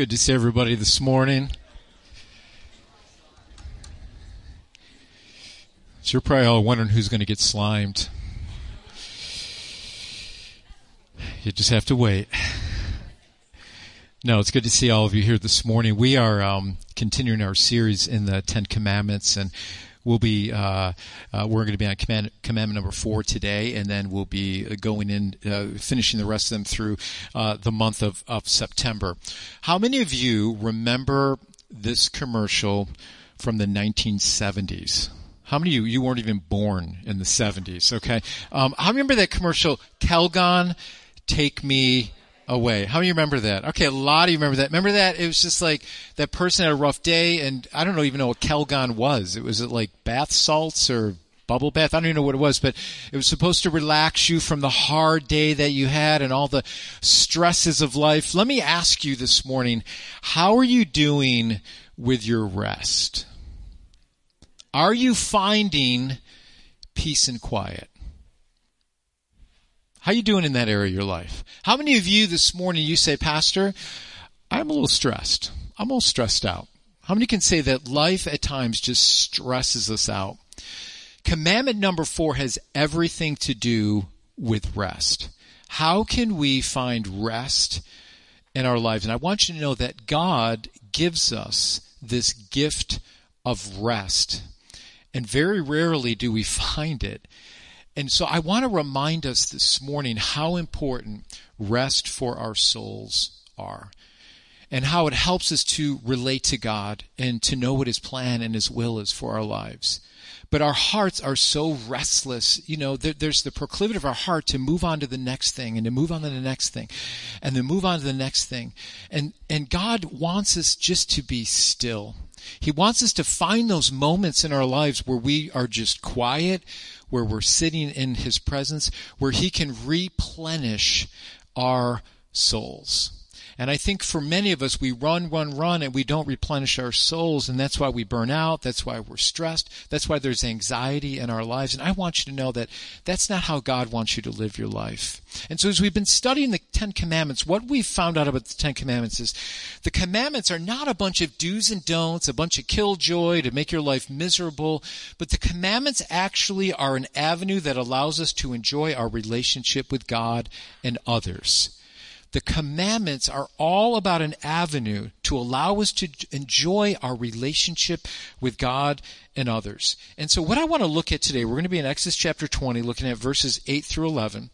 good to see everybody this morning. So you're probably all wondering who's going to get slimed. You just have to wait. No, it's good to see all of you here this morning. We are um, continuing our series in the Ten Commandments, and we'll be uh, uh, we're going to be on command, commandment number four today, and then we'll be going in uh, finishing the rest of them through uh, the month of, of September. How many of you remember this commercial from the 1970s? How many of you, you weren't even born in the 70s, okay? Um, I remember that commercial, Calgon, Take Me Away. How many remember that? Okay, a lot of you remember that. Remember that? It was just like that person had a rough day, and I don't know even know what Calgon was. It was it like bath salts or bubble bath. I don't even know what it was, but it was supposed to relax you from the hard day that you had and all the stresses of life. Let me ask you this morning, how are you doing with your rest? Are you finding peace and quiet? How you doing in that area of your life? How many of you this morning you say, Pastor, I'm a little stressed. I'm a little stressed out. How many can say that life at times just stresses us out? Commandment number four has everything to do with rest. How can we find rest in our lives? And I want you to know that God gives us this gift of rest and very rarely do we find it. And so I want to remind us this morning how important rest for our souls are and how it helps us to relate to God and to know what His plan and His will is for our lives. But our hearts are so restless. You know, there, there's the proclivity of our heart to move on to the next thing and to move on to the next thing and then move on to the next thing. And, and God wants us just to be still he wants us to find those moments in our lives where we are just quiet, where we're sitting in His presence, where He can replenish our souls. And I think for many of us, we run, run, run, and we don't replenish our souls, and that's why we burn out. That's why we're stressed. That's why there's anxiety in our lives. And I want you to know that that's not how God wants you to live your life. And so as we've been studying the Ten Commandments, what we've found out about the Ten Commandments is the commandments are not a bunch of do's and don'ts, a bunch of killjoy to make your life miserable, but the commandments actually are an avenue that allows us to enjoy our relationship with God and others. The commandments are all about an avenue to allow us to enjoy our relationship with God and others. And so what I want to look at today, we're going to be in Exodus chapter 20, looking at verses 8 through 11.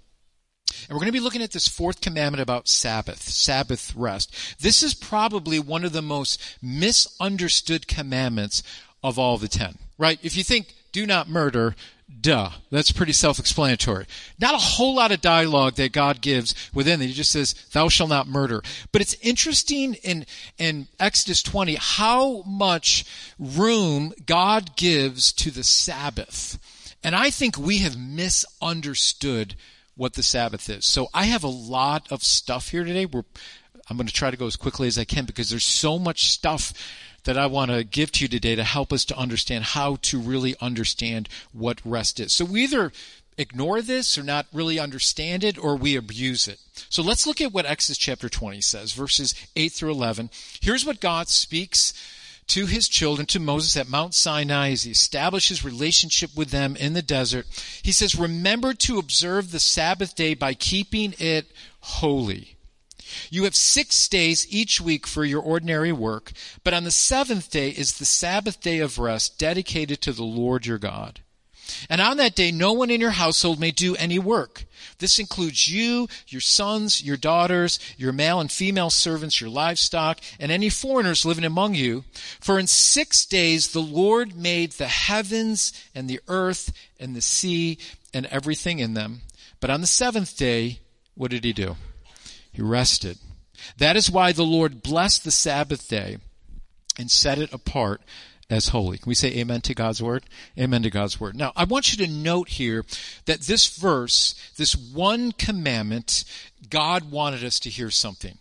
And we're going to be looking at this fourth commandment about Sabbath, Sabbath rest. This is probably one of the most misunderstood commandments of all the ten, right? If you think do not murder, Duh. That's pretty self-explanatory. Not a whole lot of dialogue that God gives within it. He just says, thou shalt not murder. But it's interesting in, in Exodus 20 how much room God gives to the Sabbath. And I think we have misunderstood what the Sabbath is. So I have a lot of stuff here today. We're, I'm going to try to go as quickly as I can because there's so much stuff that I want to give to you today to help us to understand how to really understand what rest is. So we either ignore this or not really understand it or we abuse it. So let's look at what Exodus chapter 20 says, verses 8 through 11. Here's what God speaks to his children, to Moses at Mount Sinai as he establishes relationship with them in the desert. He says, remember to observe the Sabbath day by keeping it holy. You have six days each week for your ordinary work, but on the seventh day is the Sabbath day of rest dedicated to the Lord your God. And on that day, no one in your household may do any work. This includes you, your sons, your daughters, your male and female servants, your livestock, and any foreigners living among you. For in six days the Lord made the heavens and the earth and the sea and everything in them. But on the seventh day, what did he do? He rested. That is why the Lord blessed the Sabbath day and set it apart as holy. Can we say amen to God's word? Amen to God's word. Now, I want you to note here that this verse, this one commandment, God wanted us to hear something.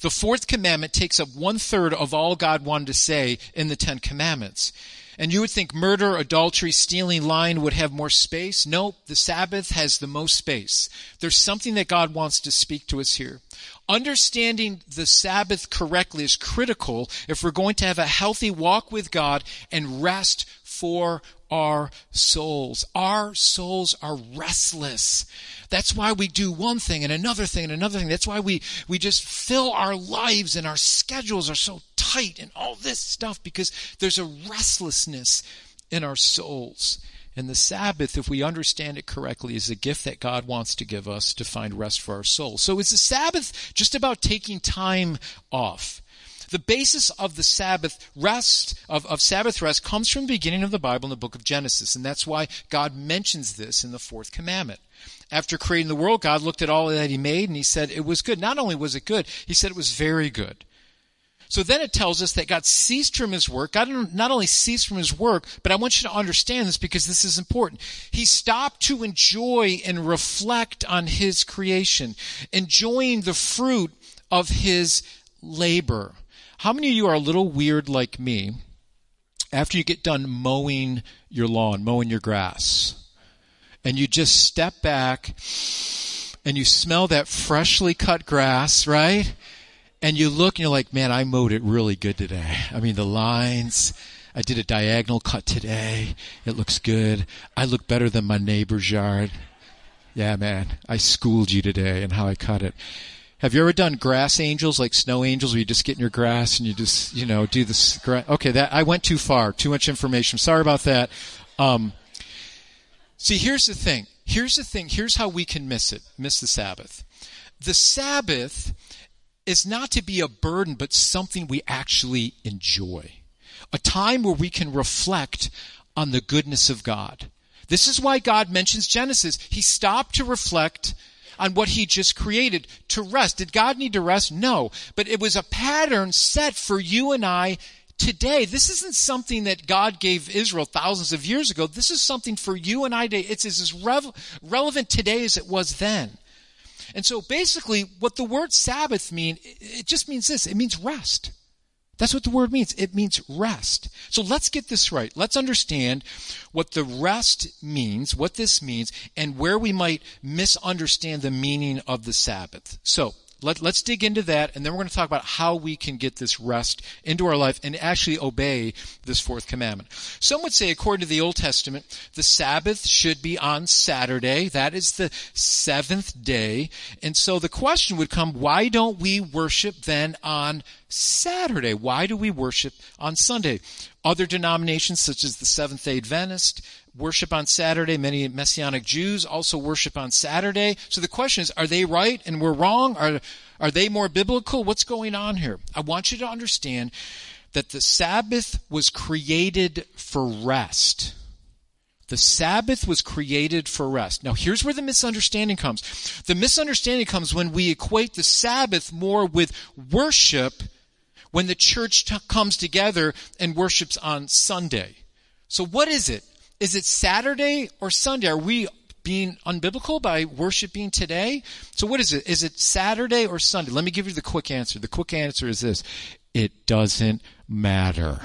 The fourth commandment takes up one third of all God wanted to say in the Ten Commandments. And you would think murder, adultery, stealing, lying would have more space. Nope, the Sabbath has the most space. There's something that God wants to speak to us here. Understanding the Sabbath correctly is critical if we're going to have a healthy walk with God and rest for our souls. Our souls are restless. That's why we do one thing and another thing and another thing. That's why we, we just fill our lives and our schedules are so tight and all this stuff because there's a restlessness in our souls. And the Sabbath, if we understand it correctly, is a gift that God wants to give us to find rest for our souls. So is the Sabbath just about taking time off? The basis of the Sabbath rest, of, of Sabbath rest, comes from the beginning of the Bible in the book of Genesis. And that's why God mentions this in the fourth commandment. After creating the world, God looked at all that He made and He said it was good. Not only was it good, He said it was very good. So then it tells us that God ceased from his work. God not only ceased from his work, but I want you to understand this because this is important. He stopped to enjoy and reflect on his creation, enjoying the fruit of his labor. How many of you are a little weird like me after you get done mowing your lawn, mowing your grass, and you just step back and you smell that freshly cut grass, right? And you look and you're like, man, I mowed it really good today. I mean, the lines, I did a diagonal cut today. It looks good. I look better than my neighbor's yard. Yeah, man, I schooled you today and how I cut it. Have you ever done grass angels, like snow angels, where you just get in your grass and you just, you know, do this? Gra- okay, that I went too far. Too much information. Sorry about that. Um, see, here's the thing. Here's the thing. Here's how we can miss it. Miss the Sabbath. The Sabbath is not to be a burden, but something we actually enjoy. A time where we can reflect on the goodness of God. This is why God mentions Genesis. He stopped to reflect on what he just created to rest. Did God need to rest? No. But it was a pattern set for you and I today. This isn't something that God gave Israel thousands of years ago. This is something for you and I today. It's as relevant today as it was then. And so basically, what the word Sabbath mean, it just means this. It means rest. That's what the word means. It means rest. So let's get this right. Let's understand what the rest means, what this means, and where we might misunderstand the meaning of the Sabbath. So, let, us dig into that, and then we're going to talk about how we can get this rest into our life and actually obey this fourth commandment. Some would say, according to the Old Testament, the Sabbath should be on Saturday. That is the seventh day. And so the question would come, why don't we worship then on Saturday? Why do we worship on Sunday? Other denominations, such as the Seventh day Adventist, worship on Saturday. Many Messianic Jews also worship on Saturday. So the question is, are they right and we're wrong? Are, are they more biblical? What's going on here? I want you to understand that the Sabbath was created for rest. The Sabbath was created for rest. Now here's where the misunderstanding comes. The misunderstanding comes when we equate the Sabbath more with worship when the church t- comes together and worships on Sunday. So what is it? Is it Saturday or Sunday? Are we being unbiblical by worshiping today? So what is it? Is it Saturday or Sunday? Let me give you the quick answer. The quick answer is this. It doesn't matter.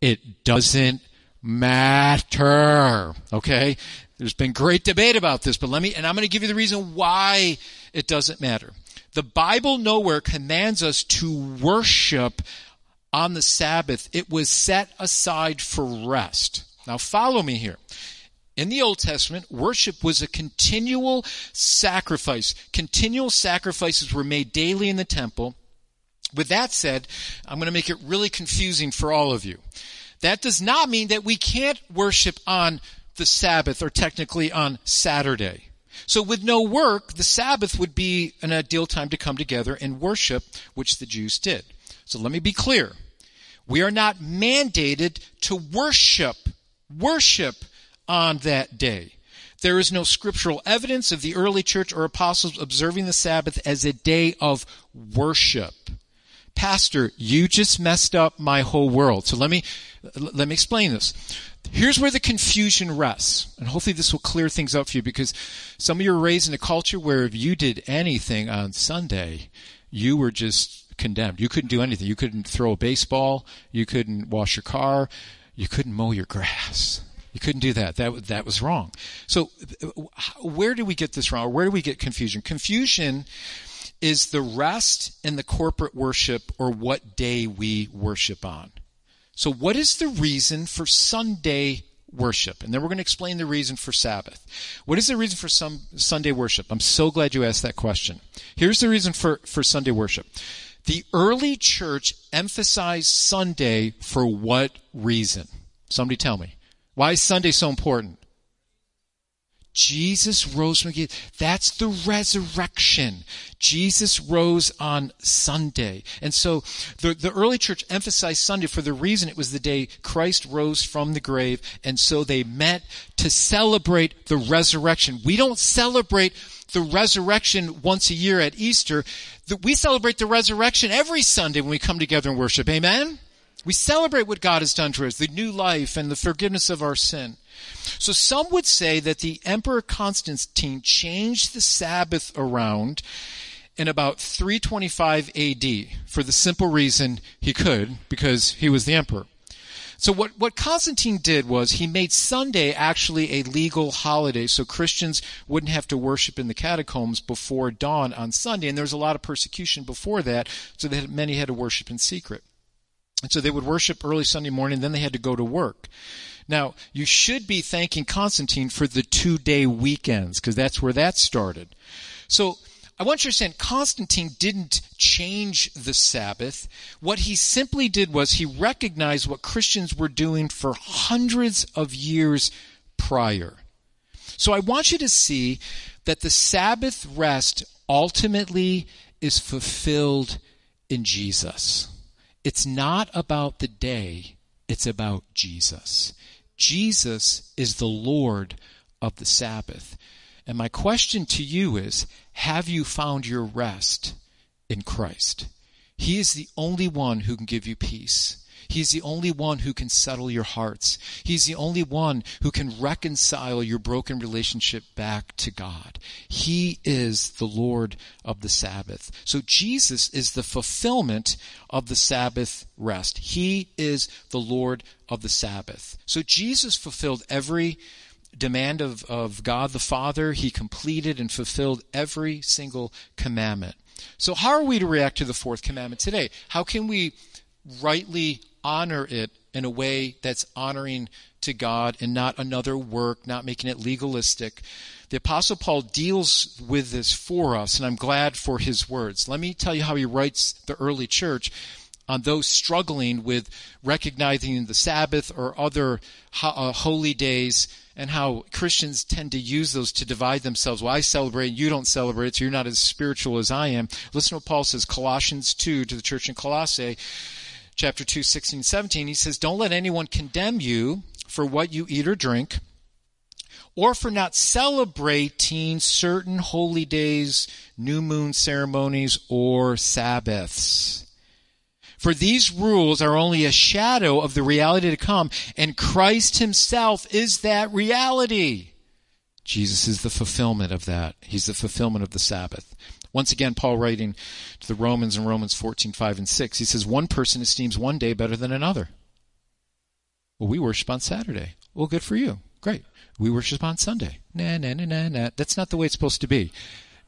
It doesn't matter. Okay? There's been great debate about this, but let me, and I'm going to give you the reason why it doesn't matter. The Bible nowhere commands us to worship on the Sabbath. It was set aside for rest. Now follow me here. In the Old Testament, worship was a continual sacrifice. Continual sacrifices were made daily in the temple. With that said, I'm going to make it really confusing for all of you. That does not mean that we can't worship on the Sabbath or technically on Saturday. So with no work, the Sabbath would be an ideal time to come together and worship, which the Jews did. So let me be clear. We are not mandated to worship worship on that day. There is no scriptural evidence of the early church or apostles observing the Sabbath as a day of worship. Pastor, you just messed up my whole world. So let me, let me explain this. Here's where the confusion rests. And hopefully this will clear things up for you because some of you were raised in a culture where if you did anything on Sunday, you were just condemned. You couldn't do anything. You couldn't throw a baseball. You couldn't wash your car you couldn't mow your grass. You couldn't do that. That that was wrong. So, where do we get this wrong? Where do we get confusion? Confusion is the rest in the corporate worship or what day we worship on. So, what is the reason for Sunday worship? And then we're going to explain the reason for Sabbath. What is the reason for some Sunday worship? I'm so glad you asked that question. Here's the reason for, for Sunday worship. The early church emphasized Sunday for what reason? Somebody tell me. Why is Sunday so important? Jesus rose from again. That's the resurrection. Jesus rose on Sunday. And so the, the early church emphasized Sunday for the reason it was the day Christ rose from the grave. And so they met to celebrate the resurrection. We don't celebrate the resurrection once a year at Easter. We celebrate the resurrection every Sunday when we come together and worship. Amen? We celebrate what God has done for us, the new life and the forgiveness of our sin. So some would say that the Emperor Constantine changed the Sabbath around in about 325 AD for the simple reason he could, because he was the emperor. So what, what Constantine did was he made Sunday actually a legal holiday so Christians wouldn't have to worship in the catacombs before dawn on Sunday. And there was a lot of persecution before that, so that many had to worship in secret. And so they would worship early Sunday morning, then they had to go to work. Now, you should be thanking Constantine for the two day weekends, because that's where that started. So, I want you to understand, Constantine didn't change the Sabbath. What he simply did was he recognized what Christians were doing for hundreds of years prior. So I want you to see that the Sabbath rest ultimately is fulfilled in Jesus. It's not about the day, it's about Jesus. Jesus is the Lord of the Sabbath. And my question to you is Have you found your rest in Christ? He is the only one who can give you peace. He's the only one who can settle your hearts. He's the only one who can reconcile your broken relationship back to God. He is the Lord of the Sabbath. So Jesus is the fulfillment of the Sabbath rest. He is the Lord of the Sabbath. So Jesus fulfilled every demand of, of God the Father. He completed and fulfilled every single commandment. So how are we to react to the fourth commandment today? How can we rightly honor it in a way that's honoring to God and not another work, not making it legalistic. The apostle Paul deals with this for us and I'm glad for his words. Let me tell you how he writes the early church on those struggling with recognizing the Sabbath or other uh, holy days and how Christians tend to use those to divide themselves. Well, I celebrate, you don't celebrate, so you're not as spiritual as I am. Listen to what Paul says, Colossians 2 to the church in Colossae chapter 2, 16, 17, he says, Don't let anyone condemn you for what you eat or drink, or for not celebrating certain holy days, new moon ceremonies, or Sabbaths. For these rules are only a shadow of the reality to come, and Christ himself is that reality. Jesus is the fulfillment of that. He's the fulfillment of the Sabbath. Once again, Paul writing to the Romans in Romans 14, 5 and 6, he says, one person esteems one day better than another. Well, we worship on Saturday. Well, good for you. Great. We worship on Sunday. Nah, nah, nah, nah, nah. That's not the way it's supposed to be.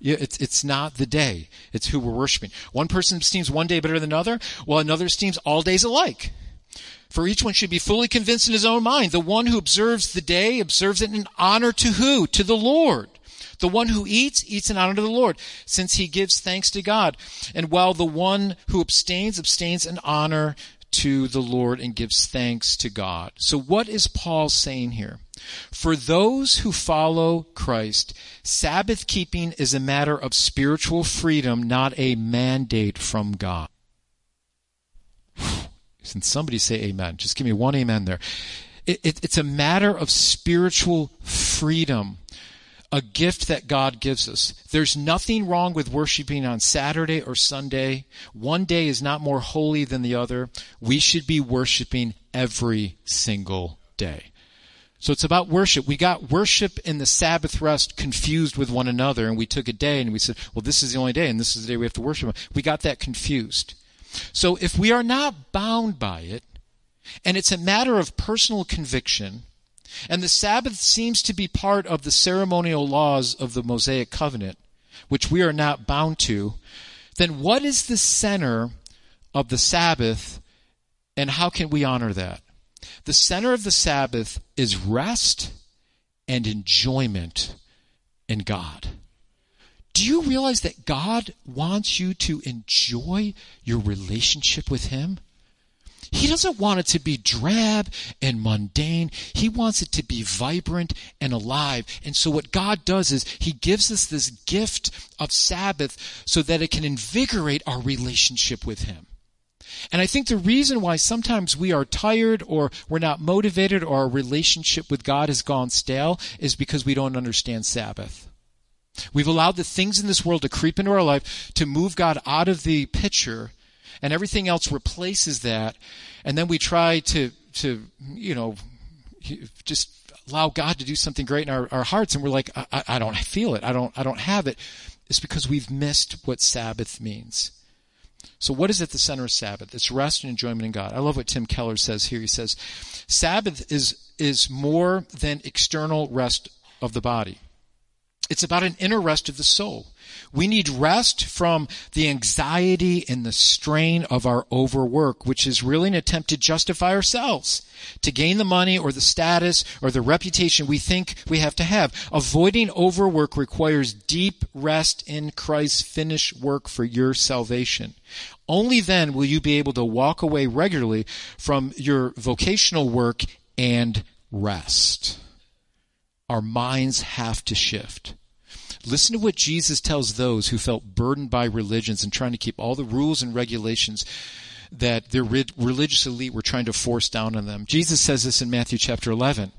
It's, it's not the day. It's who we're worshiping. One person esteems one day better than another, while another esteems all days alike. For each one should be fully convinced in his own mind. The one who observes the day observes it in honor to who? To the Lord. The one who eats, eats in honor to the Lord, since he gives thanks to God. And while the one who abstains, abstains in honor to the Lord and gives thanks to God. So what is Paul saying here? For those who follow Christ, Sabbath keeping is a matter of spiritual freedom, not a mandate from God. Since somebody say amen, just give me one amen there. It, it, it's a matter of spiritual freedom a gift that God gives us. There's nothing wrong with worshiping on Saturday or Sunday. One day is not more holy than the other. We should be worshiping every single day. So it's about worship. We got worship and the Sabbath rest confused with one another, and we took a day and we said, well, this is the only day, and this is the day we have to worship. We got that confused. So if we are not bound by it, And it's a matter of personal conviction. And the Sabbath seems to be part of the ceremonial laws of the Mosaic covenant, which we are not bound to. Then what is the center of the Sabbath and how can we honor that? The center of the Sabbath is rest and enjoyment in God. Do you realize that God wants you to enjoy your relationship with Him? He doesn't want it to be drab and mundane. He wants it to be vibrant and alive. And so what God does is He gives us this gift of Sabbath so that it can invigorate our relationship with Him. And I think the reason why sometimes we are tired or we're not motivated or our relationship with God has gone stale is because we don't understand Sabbath. We've allowed the things in this world to creep into our life to move God out of the picture and everything else replaces that. And then we try to, to, you know, just allow God to do something great in our, our hearts. And we're like, I, I don't feel it. I don't, I don't have it. It's because we've missed what Sabbath means. So what is at the center of Sabbath? It's rest and enjoyment in God. I love what Tim Keller says here. He says, Sabbath is, is more than external rest of the body. It's about an inner rest of the soul. We need rest from the anxiety and the strain of our overwork, which is really an attempt to justify ourselves, to gain the money or the status or the reputation we think we have to have. Avoiding overwork requires deep rest in Christ's finished work for your salvation. Only then will you be able to walk away regularly from your vocational work and rest our minds have to shift. Listen to what Jesus tells those who felt burdened by religions and trying to keep all the rules and regulations that their religious elite were trying to force down on them. Jesus says this in Matthew chapter 11.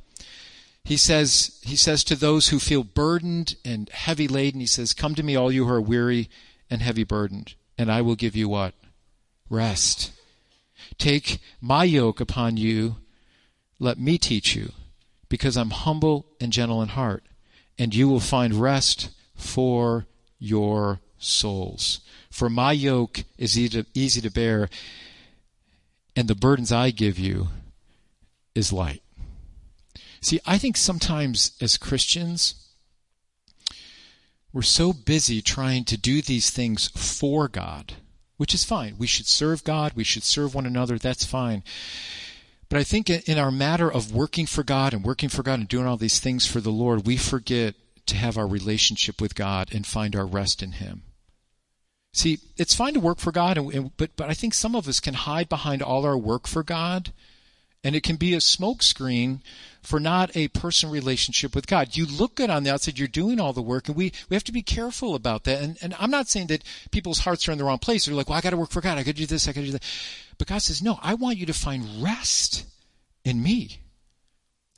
He says, he says to those who feel burdened and heavy laden, he says, come to me all you who are weary and heavy burdened, and I will give you what? Rest. Take my yoke upon you. Let me teach you because I'm humble and gentle in heart, and you will find rest for your souls. For my yoke is easy to, easy to bear, and the burdens I give you is light. See, I think sometimes as Christians, we're so busy trying to do these things for God, which is fine. We should serve God, we should serve one another, that's fine. But I think in our matter of working for God and working for God and doing all these things for the Lord, we forget to have our relationship with God and find our rest in Him. See, it's fine to work for God, but but I think some of us can hide behind all our work for God, and it can be a smokescreen for not a personal relationship with God. You look good on the outside, you're doing all the work, and we, we have to be careful about that. And, and I'm not saying that people's hearts are in the wrong place. They're like, well, I got to work for God. I got to do this. I got to do that. But God says, no, I want you to find rest in me.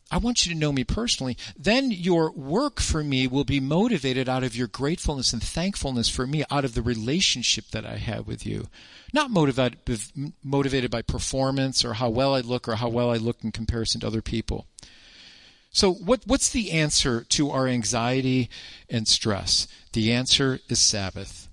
I want you to know me personally. Then your work for me will be motivated out of your gratefulness and thankfulness for me, out of the relationship that I have with you. Not motivated, motivated by performance or how well I look or how well I look in comparison to other people. So what, what's the answer to our anxiety and stress? The answer is Sabbath.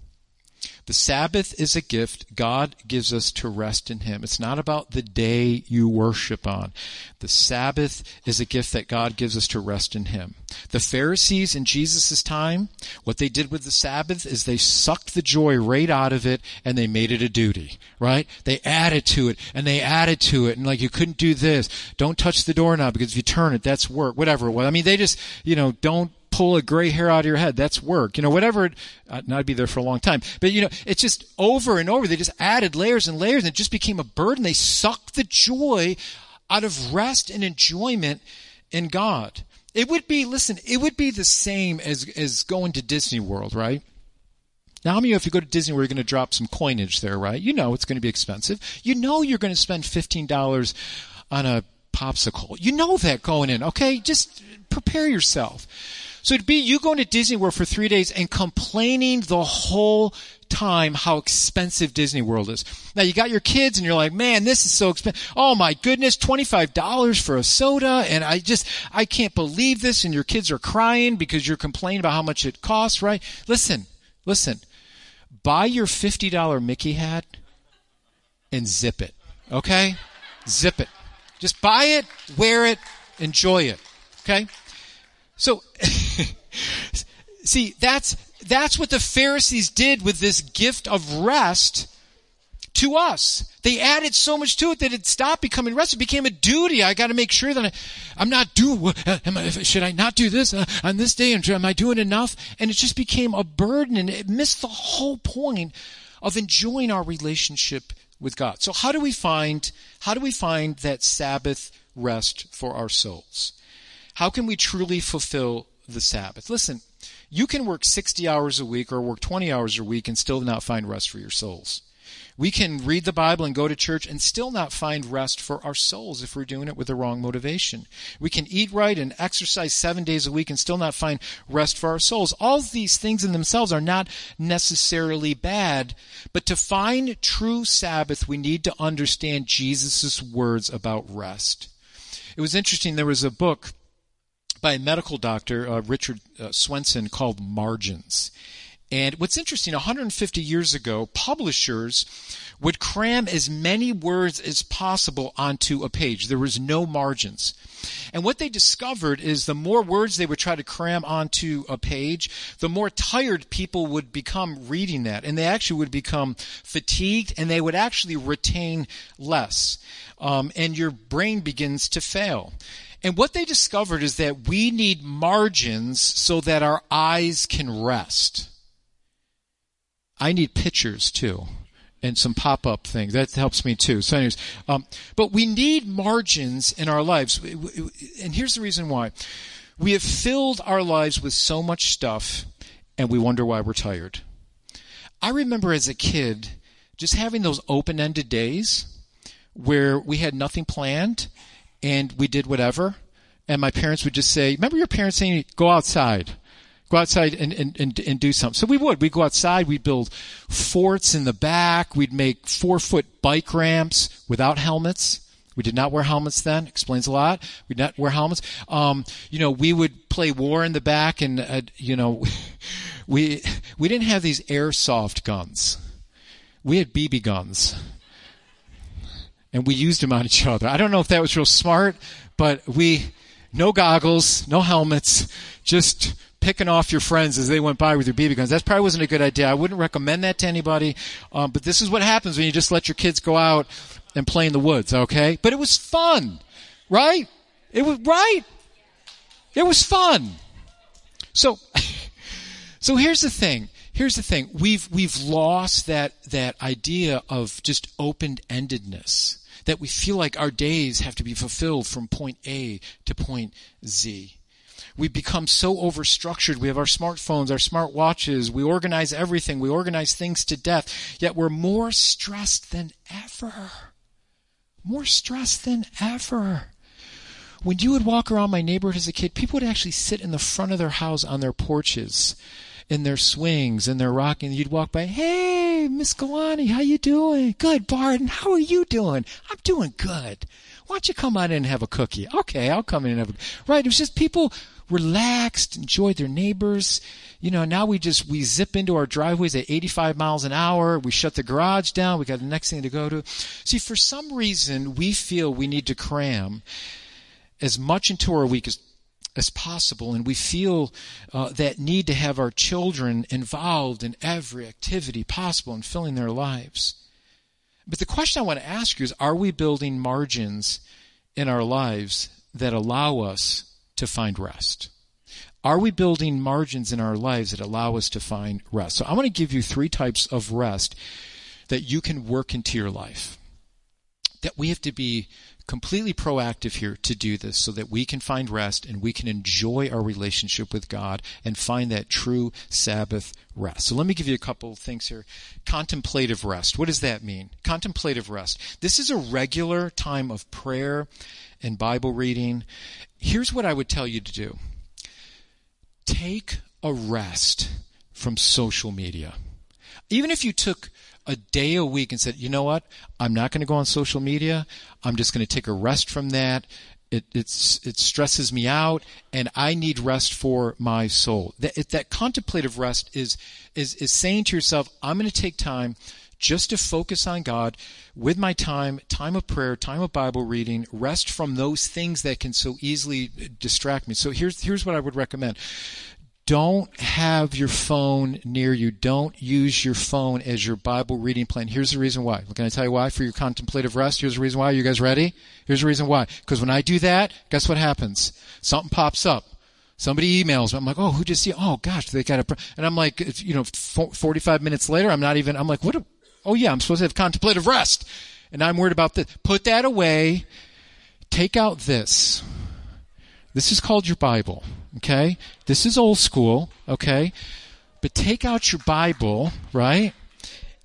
The Sabbath is a gift God gives us to rest in Him. It's not about the day you worship on. The Sabbath is a gift that God gives us to rest in Him. The Pharisees in Jesus' time, what they did with the Sabbath is they sucked the joy right out of it and they made it a duty, right? They added to it and they added to it and like you couldn't do this. Don't touch the doorknob because if you turn it, that's work, whatever. Well, I mean, they just, you know, don't pull a gray hair out of your head. That's work. You know, whatever. Uh, I'd be there for a long time. But you know, it's just over and over. They just added layers and layers and it just became a burden. They sucked the joy out of rest and enjoyment in God. It would be, listen, it would be the same as, as going to Disney World, right? Now, how many of you, if you go to Disney, World, you're going to drop some coinage there, right? You know it's going to be expensive. You know you're going to spend $15 on a popsicle. You know that going in, okay? Just prepare yourself. So it'd be you going to Disney World for three days and complaining the whole time how expensive Disney World is. Now you got your kids and you're like, man, this is so expensive. Oh my goodness, $25 for a soda. And I just, I can't believe this. And your kids are crying because you're complaining about how much it costs, right? Listen, listen, buy your $50 Mickey hat and zip it. Okay? Zip it. Just buy it, wear it, enjoy it. Okay? So, see, that's, that's what the Pharisees did with this gift of rest to us. They added so much to it that it stopped becoming rest. It became a duty. I got to make sure that I, am not doing. Uh, should I not do this uh, on this day? And am I doing enough? And it just became a burden, and it missed the whole point of enjoying our relationship with God. So how do we find how do we find that Sabbath rest for our souls? How can we truly fulfill the Sabbath? Listen, you can work 60 hours a week or work 20 hours a week and still not find rest for your souls. We can read the Bible and go to church and still not find rest for our souls if we're doing it with the wrong motivation. We can eat right and exercise seven days a week and still not find rest for our souls. All these things in themselves are not necessarily bad, but to find true Sabbath, we need to understand Jesus' words about rest. It was interesting, there was a book by a medical doctor, uh, Richard uh, Swenson, called Margins. And what's interesting, 150 years ago, publishers would cram as many words as possible onto a page. There was no margins. And what they discovered is the more words they would try to cram onto a page, the more tired people would become reading that. And they actually would become fatigued and they would actually retain less. Um, and your brain begins to fail. And what they discovered is that we need margins so that our eyes can rest. I need pictures too and some pop-up things. That helps me too. So anyways, um, but we need margins in our lives. And here's the reason why. We have filled our lives with so much stuff and we wonder why we're tired. I remember as a kid just having those open-ended days where we had nothing planned and we did whatever. And my parents would just say, remember your parents saying, go outside go outside and, and, and, and do something. So we would. We'd go outside. We'd build forts in the back. We'd make four foot bike ramps without helmets. We did not wear helmets then. Explains a lot. We did not wear helmets. Um, you know, we would play war in the back, and uh, you know, we we didn't have these airsoft guns. We had BB guns, and we used them on each other. I don't know if that was real smart, but we no goggles, no helmets, just picking off your friends as they went by with your BB guns. That probably wasn't a good idea. I wouldn't recommend that to anybody. Um, but this is what happens when you just let your kids go out and play in the woods, okay? But it was fun, right? It was, right? It was fun. So, so here's the thing. Here's the thing. We've, we've lost that, that idea of just open-endedness. That we feel like our days have to be fulfilled from point A to point Z. We've become so overstructured. We have our smartphones, our smart watches. We organize everything. We organize things to death. Yet we're more stressed than ever. More stressed than ever. When you would walk around my neighborhood as a kid, people would actually sit in the front of their house on their porches in their swings and their rocking. You'd walk by, hey, Miss Galani, how you doing? Good, Barton. How are you doing? I'm doing good. Why don't you come on in and have a cookie? Okay, I'll come in and have a. Right? It was just people relaxed, enjoyed their neighbors. You know, now we just, we zip into our driveways at 85 miles an hour. We shut the garage down. We got the next thing to go to. See, for some reason, we feel we need to cram as much into our week as as possible, and we feel uh, that need to have our children involved in every activity possible in filling their lives. But the question I want to ask you is are we building margins in our lives that allow us to find rest? Are we building margins in our lives that allow us to find rest? So I want to give you three types of rest that you can work into your life. That we have to be completely proactive here to do this so that we can find rest and we can enjoy our relationship with God and find that true Sabbath rest. So let me give you a couple of things here. Contemplative rest. What does that mean? Contemplative rest. This is a regular time of prayer and Bible reading Here's what I would tell you to do take a rest from social media. Even if you took a day a week and said, you know what, I'm not going to go on social media. I'm just going to take a rest from that. It, it stresses me out and I need rest for my soul. That, that contemplative rest is, is, is saying to yourself, I'm going to take time just to focus on God with my time, time of prayer, time of Bible reading, rest from those things that can so easily distract me. So here's, here's what I would recommend. Don't have your phone near you. Don't use your phone as your Bible reading plan. Here's the reason why. Can I tell you why? For your contemplative rest, here's the reason why. Are you guys ready? Here's the reason why. Because when I do that, guess what happens? Something pops up. Somebody emails me. I'm like, oh, who just see? Oh gosh, they got a. And I'm like, you know, 45 minutes later, I'm not even. I'm like, what? A, oh yeah, I'm supposed to have contemplative rest, and I'm worried about this. Put that away. Take out this. This is called your Bible. Okay, this is old school. Okay, but take out your Bible, right,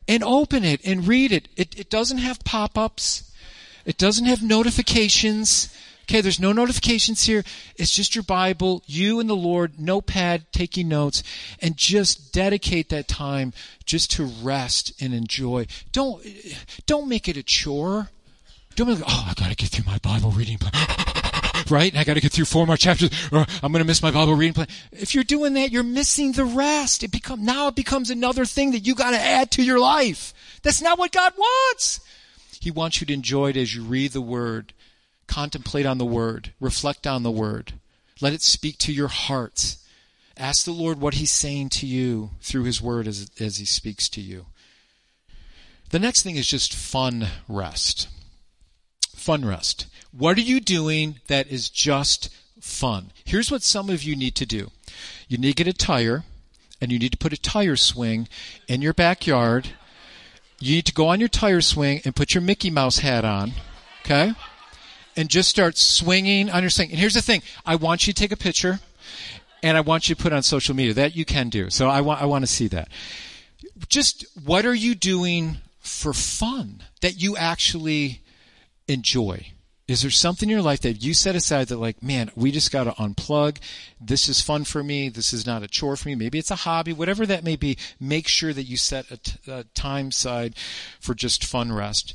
and open it and read it. It, it doesn't have pop-ups. It doesn't have notifications. Okay, there's no notifications here. It's just your Bible, you and the Lord, notepad, taking notes, and just dedicate that time just to rest and enjoy. Don't, don't make it a chore. Don't make, oh, I gotta get through my Bible reading plan. right? And I gotta get through four more chapters or I'm gonna miss my Bible reading plan. If you're doing that, you're missing the rest. It become, now it becomes another thing that you gotta add to your life. That's not what God wants. He wants you to enjoy it as you read the Word Contemplate on the Word. Reflect on the Word. Let it speak to your heart. Ask the Lord what He's saying to you through His Word as, as He speaks to you. The next thing is just fun rest. Fun rest. What are you doing that is just fun? Here's what some of you need to do. You need to get a tire, and you need to put a tire swing in your backyard. You need to go on your tire swing and put your Mickey Mouse hat on. Okay? and just start swinging on your swing. And here's the thing: I want you to take a picture, and I want you to put on social media. That you can do. So I want I want to see that. Just what are you doing for fun that you actually enjoy? Is there something in your life that you set aside that, like, man, we just got to unplug? This is fun for me. This is not a chore for me. Maybe it's a hobby, whatever that may be. Make sure that you set a, t- a time side for just fun rest.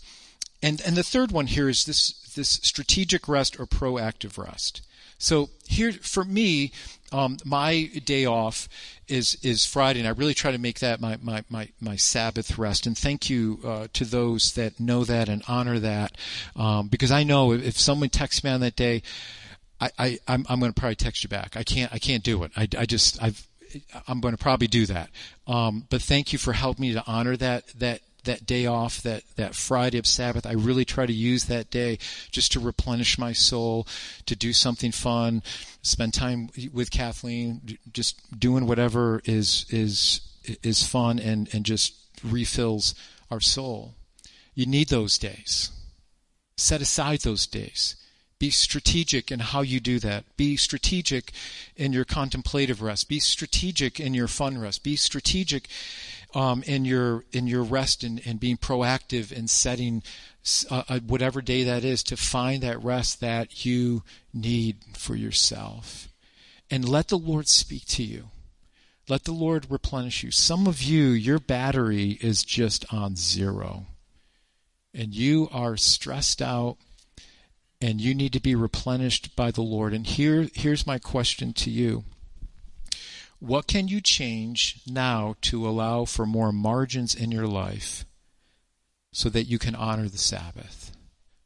And and the third one here is this this strategic rest or proactive rest. So here, for me, um, my day off is is Friday, and I really try to make that my my my, my Sabbath rest. And thank you uh, to those that know that and honor that, um, because I know if, someone texts me on that day, I, I I'm, I'm going to probably text you back. I can't I can't do it. I, I just I've I'm going to probably do that. Um, but thank you for helping me to honor that that that day off, that, that Friday of Sabbath, I really try to use that day just to replenish my soul, to do something fun, spend time with Kathleen, just doing whatever is, is, is fun and, and just refills our soul. You need those days. Set aside those days. Be strategic in how you do that. Be strategic in your contemplative rest. Be strategic in your fun rest. Be strategic um, in your in your rest and, and being proactive and setting uh, uh, whatever day that is to find that rest that you need for yourself, and let the Lord speak to you. Let the Lord replenish you. Some of you, your battery is just on zero, and you are stressed out and you need to be replenished by the Lord. And here, here's my question to you. What can you change now to allow for more margins in your life so that you can honor the Sabbath?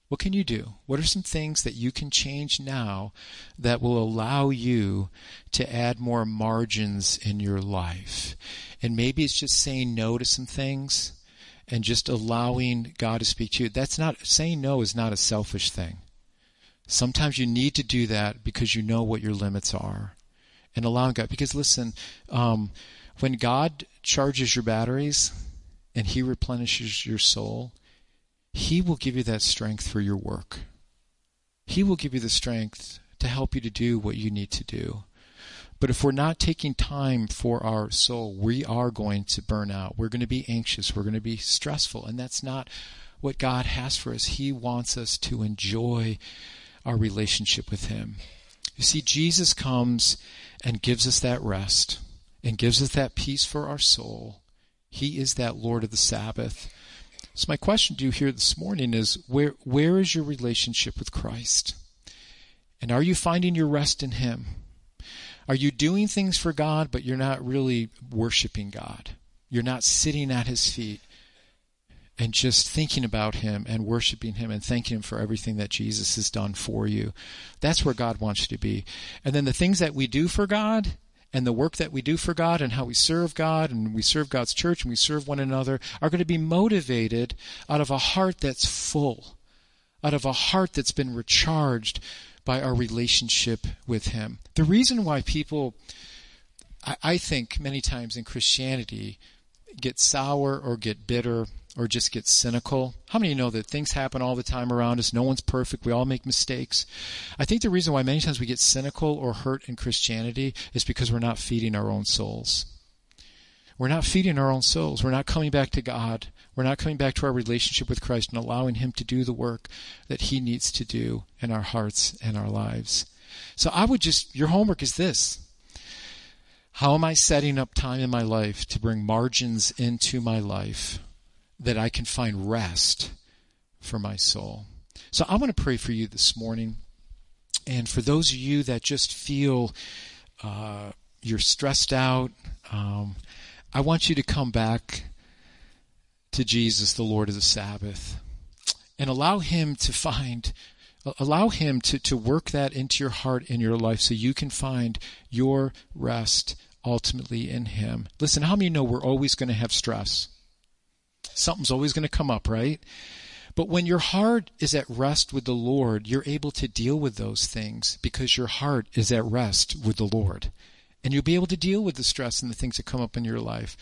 What can you do? What are some things that you can change now that will allow you to add more margins in your life? And maybe it's just saying no to some things and just allowing God to speak to you. That's not, saying no is not a selfish thing. Sometimes you need to do that because you know what your limits are and allowing God. Because listen, um, when God charges your batteries and He replenishes your soul, He will give you that strength for your work. He will give you the strength to help you to do what you need to do. But if we're not taking time for our soul, we are going to burn out. We're going to be anxious. We're going to be stressful. And that's not what God has for us. He wants us to enjoy our relationship with Him. You see, Jesus comes and gives us that rest and gives us that peace for our soul. He is that Lord of the Sabbath. So my question to you here this morning is where where is your relationship with Christ? And are you finding your rest in him? Are you doing things for God but you're not really worshiping God? You're not sitting at his feet. And just thinking about him and worshiping him and thanking him for everything that Jesus has done for you. That's where God wants you to be. And then the things that we do for God and the work that we do for God and how we serve God and we serve God's church and we serve one another are going to be motivated out of a heart that's full, out of a heart that's been recharged by our relationship with Him. The reason why people, I, I think many times in Christianity, get sour or get bitter or just get cynical. How many you know that things happen all the time around us? No one's perfect. We all make mistakes. I think the reason why many times we get cynical or hurt in Christianity is because we're not feeding our own souls. We're not feeding our own souls. We're not coming back to God. We're not coming back to our relationship with Christ and allowing Him to do the work that He needs to do in our hearts and our lives. So I would just, your homework is this. How am I setting up time in my life to bring margins into my life that I can find rest for my soul. So I want to pray for you this morning. And for those of you that just feel uh, you're stressed out, um, I want you to come back to Jesus, the Lord of the Sabbath, and allow Him to find, allow Him to, to work that into your heart and your life so you can find your rest ultimately in Him. Listen, how many know we're always going to have stress? Something's always going to come up, right? But when your heart is at rest with the Lord, you're able to deal with those things because your heart is at rest with the Lord. And you'll be able to deal with the stress and the things that come up in your life.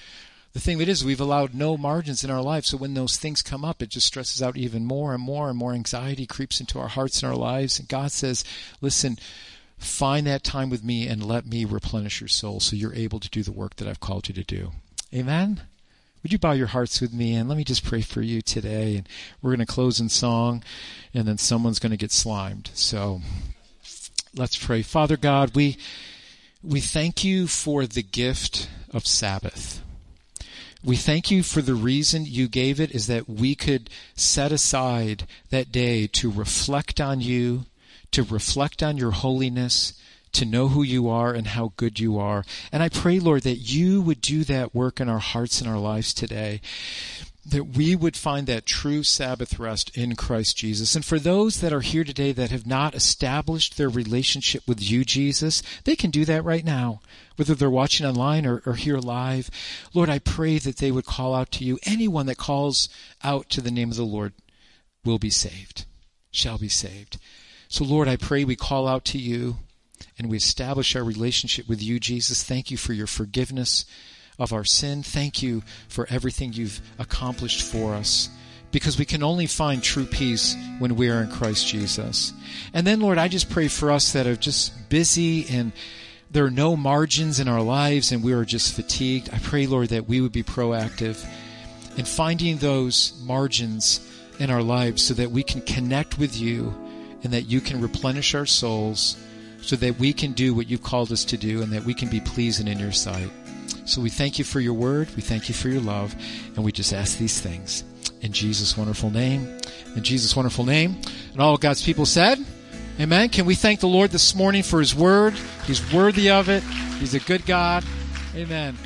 The thing that is, we've allowed no margins in our life, so when those things come up, it just stresses out even more and more, and more anxiety creeps into our hearts and our lives. And God says, listen, find that time with me and let me replenish your soul so you're able to do the work that I've called you to do. Amen? Would you bow your hearts with me and let me just pray for you today? And we're going to close in song, and then someone's going to get slimed. So let's pray. Father God, we we thank you for the gift of Sabbath. We thank you for the reason you gave it is that we could set aside that day to reflect on you, to reflect on your holiness, to know who you are and how good you are. And I pray, Lord, that you would do that work in our hearts and our lives today. That we would find that true Sabbath rest in Christ Jesus. And for those that are here today that have not established their relationship with you, Jesus, they can do that right now, whether they're watching online or, or here live. Lord, I pray that they would call out to you. Anyone that calls out to the name of the Lord will be saved, shall be saved. So, Lord, I pray we call out to you and we establish our relationship with you, Jesus. Thank you for your forgiveness of our sin. Thank you for everything you've accomplished for us because we can only find true peace when we are in Christ Jesus. And then, Lord, I just pray for us that are just busy and there are no margins in our lives and we are just fatigued. I pray, Lord, that we would be proactive in finding those margins in our lives so that we can connect with you and that you can replenish our souls so that we can do what you've called us to do and that we can be pleasing in your sight. So we thank you for your word. We thank you for your love. And we just ask these things in Jesus' wonderful name. In Jesus' wonderful name. And all God's people said, Amen. Can we thank the Lord this morning for his word? He's worthy of it. He's a good God. Amen.